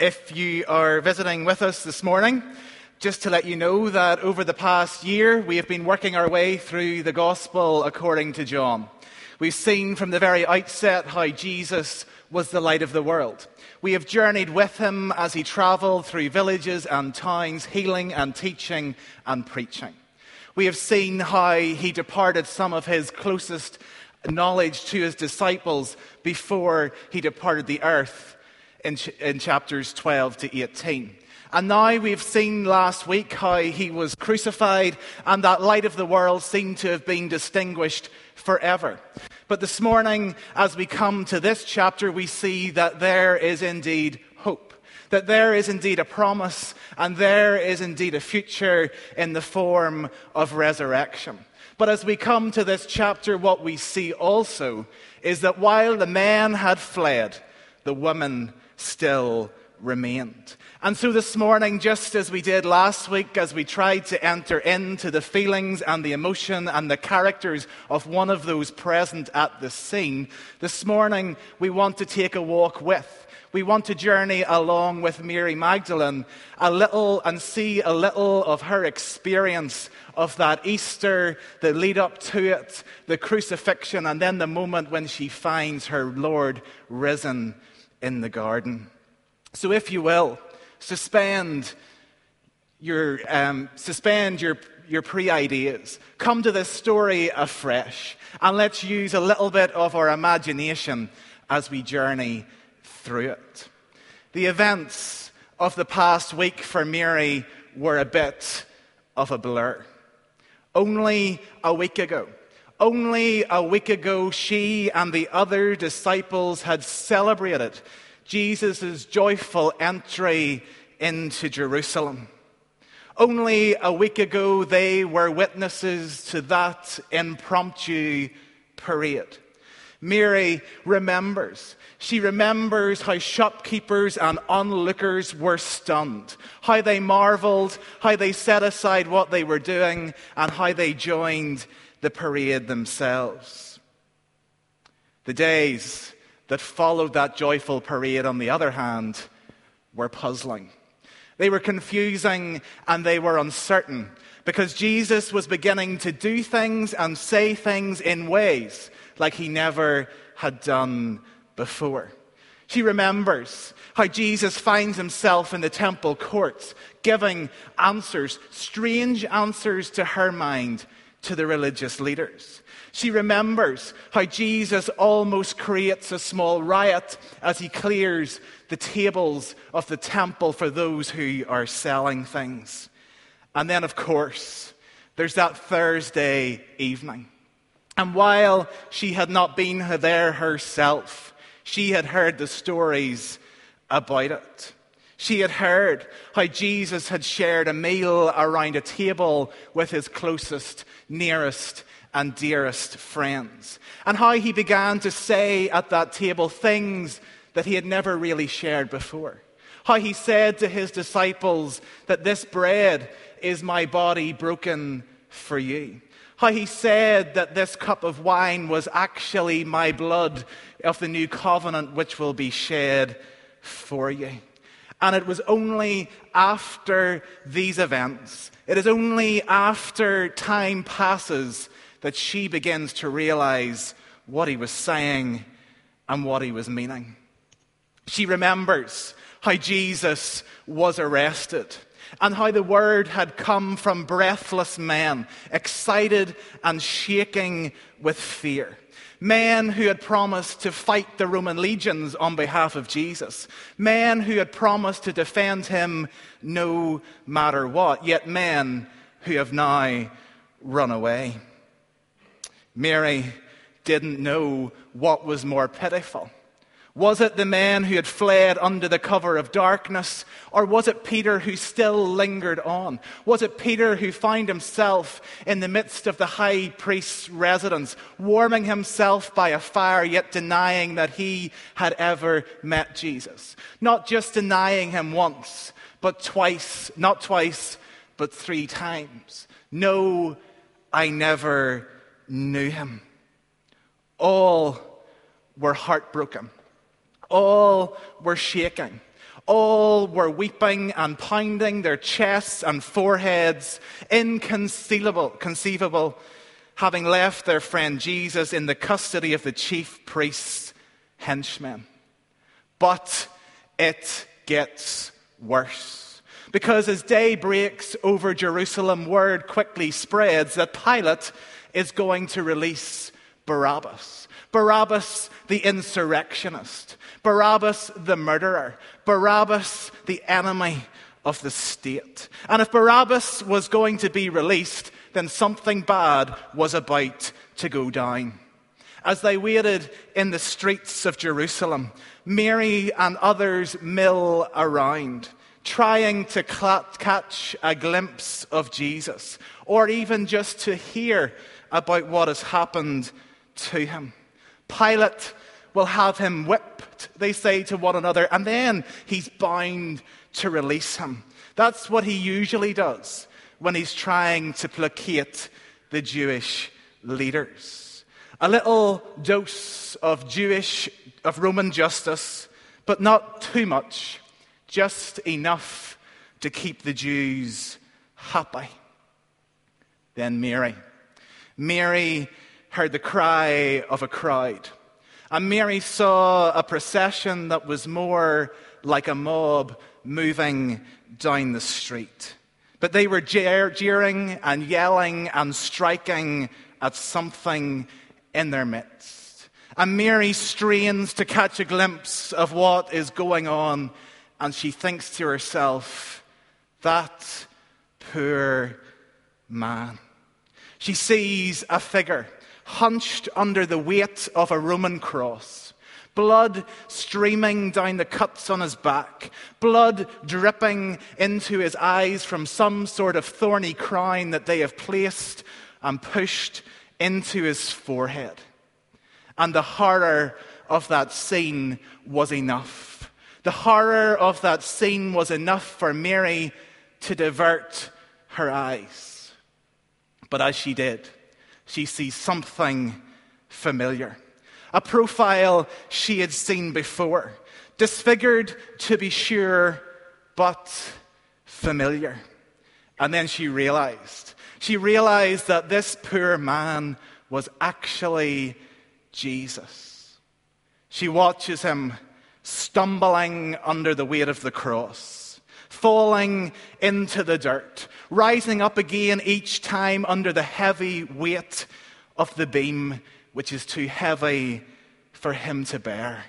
If you are visiting with us this morning, just to let you know that over the past year, we have been working our way through the Gospel according to John. We've seen from the very outset how Jesus was the light of the world. We have journeyed with him as he traveled through villages and towns, healing and teaching and preaching. We have seen how he departed some of his closest knowledge to his disciples before he departed the earth in, ch- in chapters 12 to 18. And now we've seen last week how he was crucified and that light of the world seemed to have been distinguished forever. But this morning, as we come to this chapter, we see that there is indeed hope. That there is indeed a promise and there is indeed a future in the form of resurrection. But as we come to this chapter, what we see also is that while the man had fled, the woman still remained. And so this morning, just as we did last week, as we tried to enter into the feelings and the emotion and the characters of one of those present at the scene, this morning we want to take a walk with. We want to journey along with Mary Magdalene a little and see a little of her experience of that Easter, the lead up to it, the crucifixion, and then the moment when she finds her Lord risen in the garden. So, if you will, suspend your, um, suspend your, your pre ideas. Come to this story afresh, and let's use a little bit of our imagination as we journey through it. The events of the past week for Mary were a bit of a blur. Only a week ago, only a week ago, she and the other disciples had celebrated Jesus' joyful entry into Jerusalem. Only a week ago, they were witnesses to that impromptu parade. Mary remembers. She remembers how shopkeepers and onlookers were stunned, how they marveled, how they set aside what they were doing, and how they joined the parade themselves. The days that followed that joyful parade, on the other hand, were puzzling. They were confusing and they were uncertain because Jesus was beginning to do things and say things in ways like he never had done before. She remembers how Jesus finds himself in the temple courts giving answers, strange answers to her mind, to the religious leaders. She remembers how Jesus almost creates a small riot as he clears the tables of the temple for those who are selling things. And then, of course, there's that Thursday evening. And while she had not been there herself, she had heard the stories about it. She had heard how Jesus had shared a meal around a table with his closest, nearest, and dearest friends. And how he began to say at that table things that he had never really shared before. How he said to his disciples that this bread is my body broken for you. How he said that this cup of wine was actually my blood of the new covenant which will be shed for you. And it was only after these events, it is only after time passes that she begins to realize what he was saying and what he was meaning. She remembers how Jesus was arrested and how the word had come from breathless men, excited and shaking with fear. Men who had promised to fight the Roman legions on behalf of Jesus. Men who had promised to defend him no matter what. Yet men who have now run away. Mary didn't know what was more pitiful. Was it the man who had fled under the cover of darkness? Or was it Peter who still lingered on? Was it Peter who found himself in the midst of the high priest's residence, warming himself by a fire, yet denying that he had ever met Jesus? Not just denying him once, but twice, not twice, but three times. No, I never knew him. All were heartbroken. All were shaking. All were weeping and pounding their chests and foreheads, inconceivable, conceivable, having left their friend Jesus in the custody of the chief priest's henchmen. But it gets worse. Because as day breaks over Jerusalem, word quickly spreads that Pilate is going to release Barabbas. Barabbas, the insurrectionist. Barabbas, the murderer. Barabbas, the enemy of the state. And if Barabbas was going to be released, then something bad was about to go down. As they waited in the streets of Jerusalem, Mary and others mill around, trying to catch a glimpse of Jesus, or even just to hear about what has happened to him. Pilate will have him whipped, they say to one another, and then he's bound to release him. That's what he usually does when he's trying to placate the Jewish leaders. A little dose of Jewish, of Roman justice, but not too much, just enough to keep the Jews happy. Then Mary. Mary heard the cry of a crowd. And Mary saw a procession that was more like a mob moving down the street. But they were jeering and yelling and striking at something in their midst. And Mary strains to catch a glimpse of what is going on, and she thinks to herself, that poor man. She sees a figure hunched under the weight of a Roman cross, blood streaming down the cuts on his back, blood dripping into his eyes from some sort of thorny crown that they have placed and pushed into his forehead. And the horror of that scene was enough. The horror of that scene was enough for Mary to divert her eyes. But as she did, she sees something familiar. A profile she had seen before. Disfigured, to be sure, but familiar. And then she realized. She realized that this poor man was actually Jesus. She watches him stumbling under the weight of the cross falling into the dirt, rising up again each time under the heavy weight of the beam, which is too heavy for him to bear.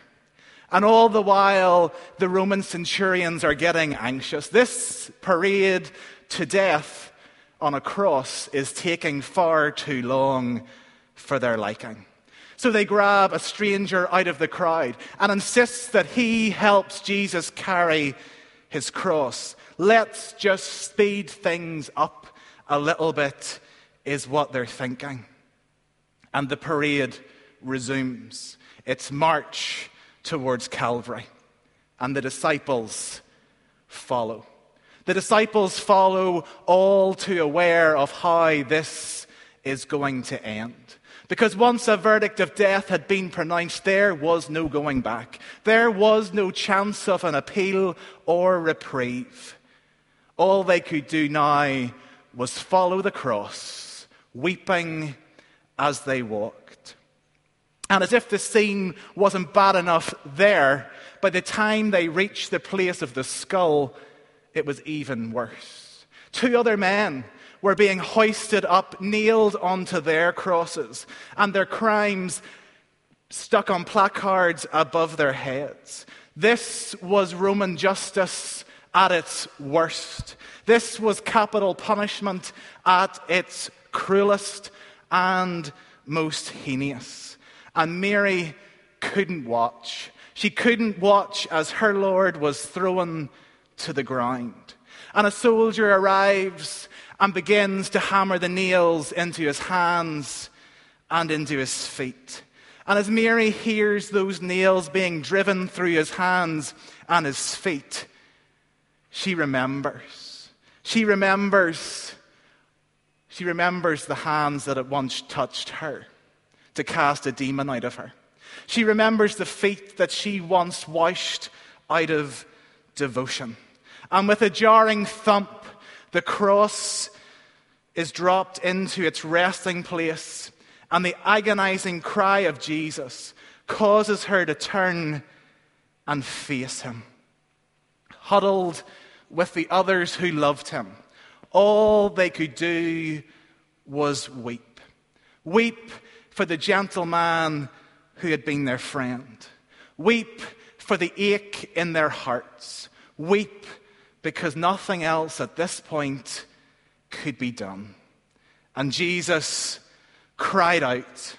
And all the while, the Roman centurions are getting anxious. This parade to death on a cross is taking far too long for their liking. So they grab a stranger out of the crowd and insist that he helps Jesus carry his cross. Let's just speed things up a little bit, is what they're thinking. And the parade resumes its march towards Calvary. And the disciples follow. The disciples follow all too aware of how this is going to end. Because once a verdict of death had been pronounced, there was no going back. There was no chance of an appeal or reprieve. All they could do now was follow the cross, weeping as they walked. And as if the scene wasn't bad enough there, by the time they reached the place of the skull, it was even worse. Two other men were being hoisted up, nailed onto their crosses, and their crimes stuck on placards above their heads. This was Roman justice at its worst. This was capital punishment at its cruelest and most heinous. And Mary couldn't watch. She couldn't watch as her Lord was thrown to the ground. And a soldier arrives and begins to hammer the nails into his hands and into his feet. And as Mary hears those nails being driven through his hands and his feet, she remembers. She remembers. She remembers the hands that had once touched her to cast a demon out of her. She remembers the feet that she once washed out of devotion. And with a jarring thump, the cross is dropped into its resting place, and the agonizing cry of Jesus causes her to turn and face him. Huddled with the others who loved him, all they could do was weep. Weep for the gentleman who had been their friend. Weep for the ache in their hearts. Weep because nothing else at this point could be done. And Jesus cried out,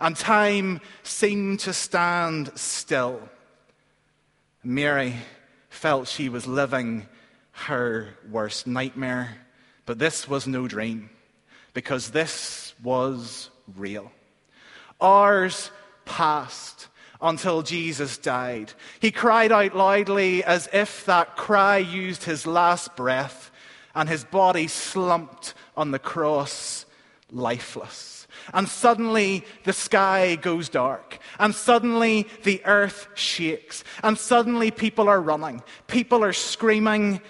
and time seemed to stand still. Mary felt she was living her worst nightmare, but this was no dream, because this was real. Hours passed until Jesus died. He cried out loudly as if that cry used his last breath, and his body slumped on the cross, lifeless. And suddenly the sky goes dark. And suddenly the earth shakes. And suddenly people are running. People are screaming.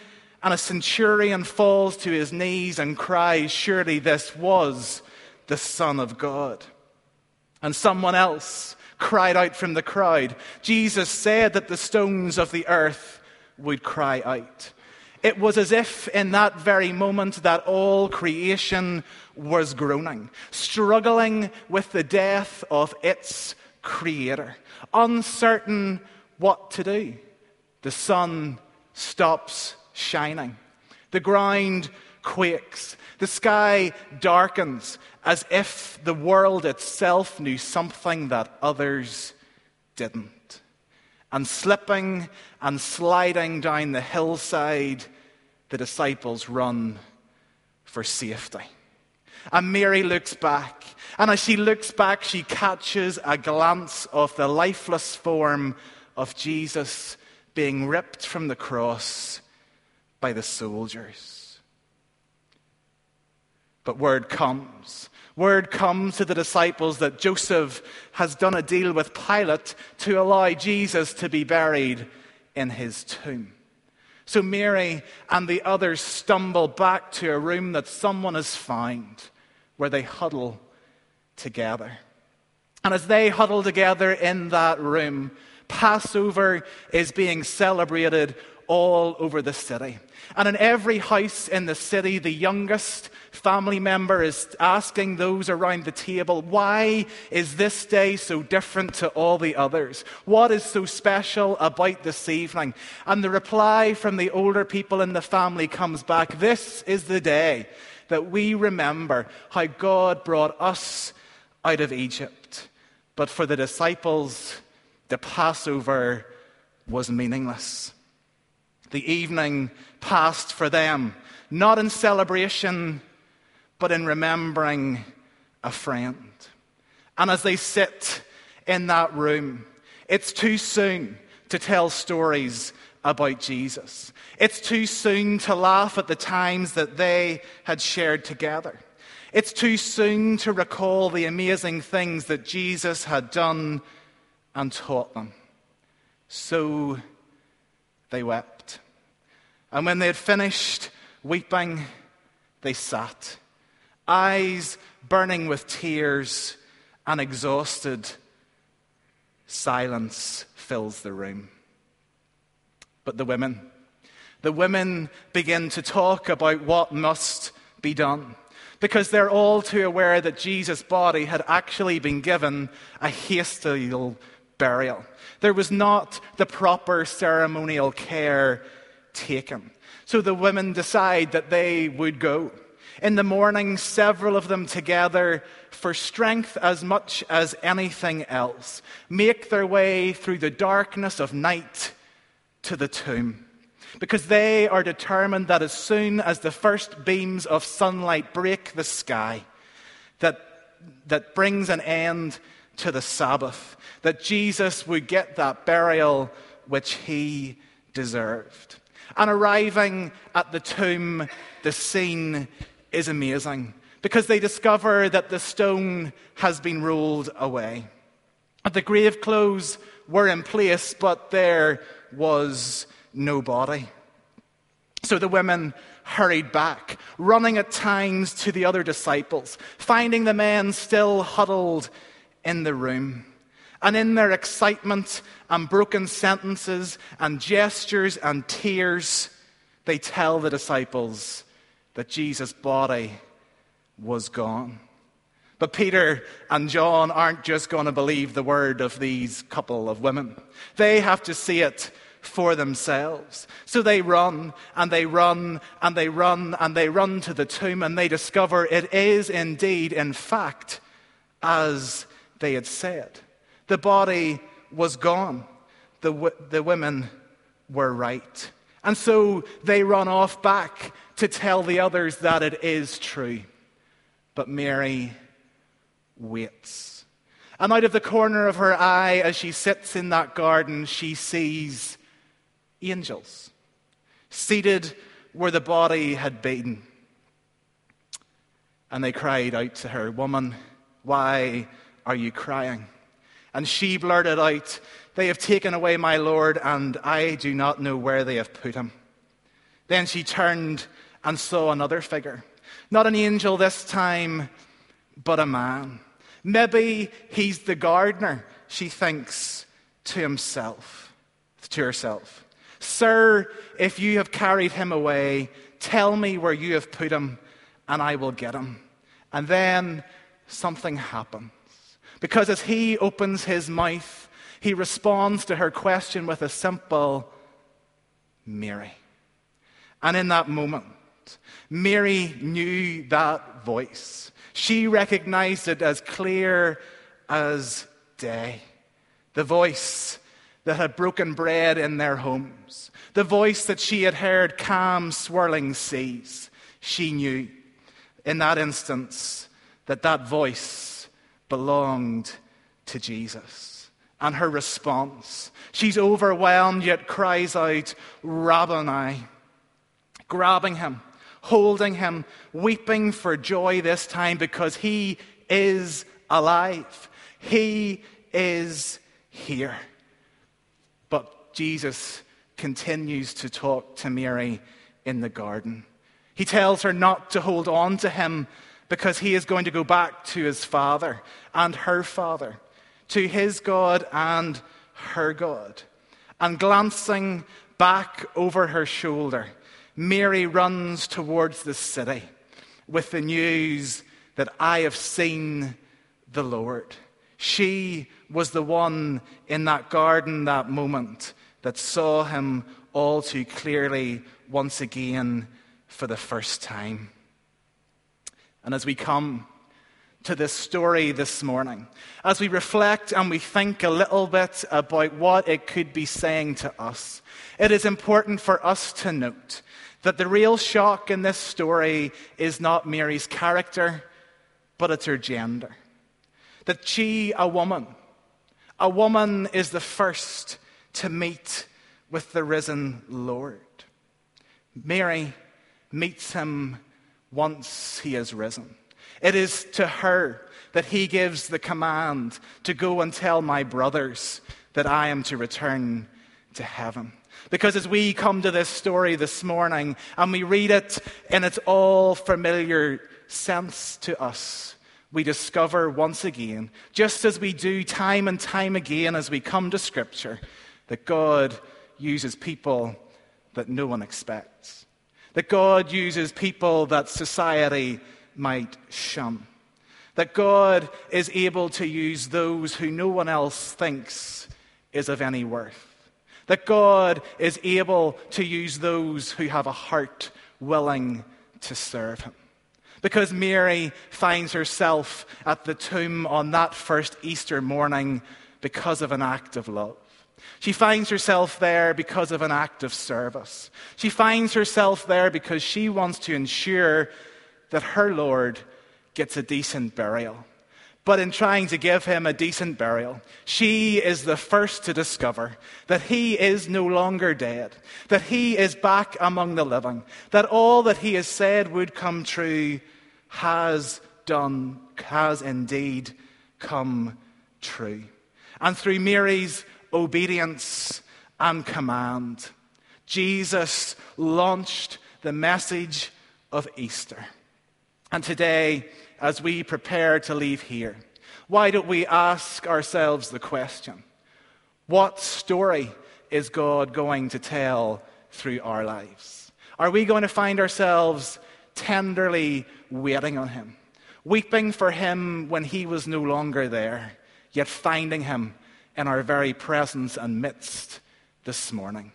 And a centurion falls to his knees and cries, Surely this was the Son of God. And someone else cried out from the crowd. Jesus said that the stones of the earth would cry out. It was as if in that very moment that all creation was groaning, struggling with the death of its creator, uncertain what to do. The sun stops shining. The ground quakes. The sky darkens as if the world itself knew something that others didn't. And slipping and sliding down the hillside, the disciples run for safety. And Mary looks back, and as she looks back, she catches a glance of the lifeless form of Jesus being ripped from the cross by the soldiers. But word comes Word comes to the disciples that Joseph has done a deal with Pilate to allow Jesus to be buried in his tomb. So Mary and the others stumble back to a room that someone has found where they huddle together. And as they huddle together in that room, Passover is being celebrated all over the city. And in every house in the city, the youngest family member is asking those around the table, why is this day so different to all the others? What is so special about this evening? And the reply from the older people in the family comes back, this is the day that we remember how God brought us out of Egypt. But for the disciples, the Passover was meaningless. The evening passed for them, not in celebration, but in remembering a friend. And as they sit in that room, it's too soon to tell stories about Jesus. It's too soon to laugh at the times that they had shared together. It's too soon to recall the amazing things that Jesus had done and taught them. So they wept. And when they had finished weeping, they sat, eyes burning with tears and exhausted. Silence fills the room. But the women, the women begin to talk about what must be done because they're all too aware that Jesus' body had actually been given a hasty burial. There was not the proper ceremonial care taken. So the women decide that they would go. In the morning, several of them together, for strength as much as anything else, make their way through the darkness of night to the tomb. Because they are determined that as soon as the first beams of sunlight break the sky, that, that brings an end to the Sabbath, that Jesus would get that burial which he deserved. And arriving at the tomb, the scene is amazing because they discover that the stone has been rolled away. The grave clothes were in place, but there was no body. So the women hurried back, running at times to the other disciples, finding the men still huddled in the room. And in their excitement and broken sentences and gestures and tears, they tell the disciples that Jesus' body was gone. But Peter and John aren't just going to believe the word of these couple of women. They have to see it for themselves. So they run and they run and they run and they run to the tomb and they discover it is indeed, in fact, as they had said. The body was gone. The, the women were right. And so they run off back to tell the others that it is true. But Mary waits. And out of the corner of her eye, as she sits in that garden, she sees angels seated where the body had been. And they cried out to her, Woman, why are you crying? And she blurted out, They have taken away my Lord, and I do not know where they have put him. Then she turned and saw another figure. Not an angel this time, but a man. Maybe he's the gardener, she thinks to himself, to herself. Sir, if you have carried him away, tell me where you have put him, and I will get him. And then something happens. Because as he opens his mouth, he responds to her question with a simple Mary. And in that moment, Mary knew that voice. She recognized it as clear as day. The voice that had broken bread in their homes, the voice that she had heard calm, swirling seas. She knew in that instance that that voice belonged to Jesus. And her response, she's overwhelmed yet cries out, Rabboni, grabbing him, holding him, weeping for joy this time because he is alive. He is here. But Jesus continues to talk to Mary in the garden. He tells her not to hold on to him because he is going to go back to his father and her father, to his God and her God. And glancing back over her shoulder, Mary runs towards the city with the news that I have seen the Lord. She was the one in that garden that moment that saw him all too clearly once again for the first time. And as we come to this story this morning, as we reflect and we think a little bit about what it could be saying to us, it is important for us to note that the real shock in this story is not Mary's character, but it's her gender. That she, a woman, a woman is the first to meet with the risen Lord. Mary meets him once he is risen. It is to her that he gives the command to go and tell my brothers that I am to return to heaven. Because as we come to this story this morning and we read it in its all familiar sense to us, we discover once again, just as we do time and time again as we come to Scripture, that God uses people that no one expects. That God uses people that society might shun. That God is able to use those who no one else thinks is of any worth. That God is able to use those who have a heart willing to serve Him. Because Mary finds herself at the tomb on that first Easter morning because of an act of love. She finds herself there because of an act of service. She finds herself there because she wants to ensure that her Lord gets a decent burial. But in trying to give him a decent burial, she is the first to discover that he is no longer dead, that he is back among the living, that all that he has said would come true has done, has indeed come true. And through Mary's obedience and command. Jesus launched the message of Easter. And today, as we prepare to leave here, why don't we ask ourselves the question what story is God going to tell through our lives? Are we going to find ourselves tenderly waiting on Him, weeping for Him when He was no longer there, yet finding Him in our very presence and midst this morning?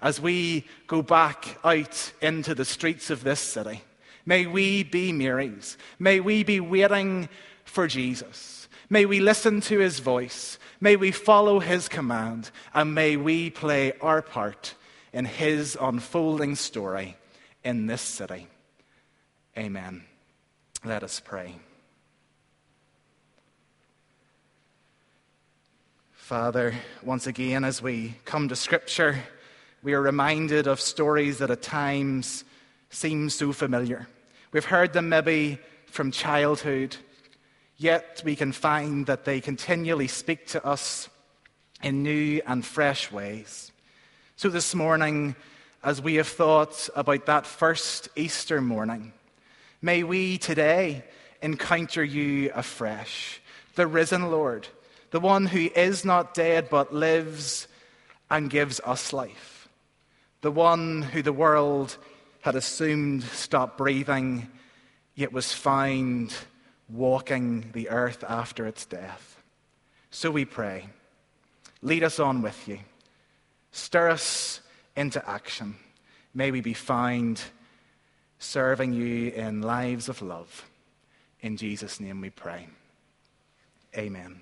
As we go back out into the streets of this city, may we be Marys. May we be waiting for Jesus. May we listen to his voice. May we follow his command. And may we play our part in his unfolding story in this city. Amen. Let us pray. Father, once again, as we come to Scripture, we are reminded of stories that at times seem so familiar. We've heard them maybe from childhood, yet we can find that they continually speak to us in new and fresh ways. So this morning, as we have thought about that first Easter morning, may we today encounter you afresh, the risen Lord, the one who is not dead but lives and gives us life, the one who the world had assumed stopped breathing, yet was found walking the earth after its death. So we pray, lead us on with you, stir us into action. May we be found serving you in lives of love. In Jesus' name we pray. Amen.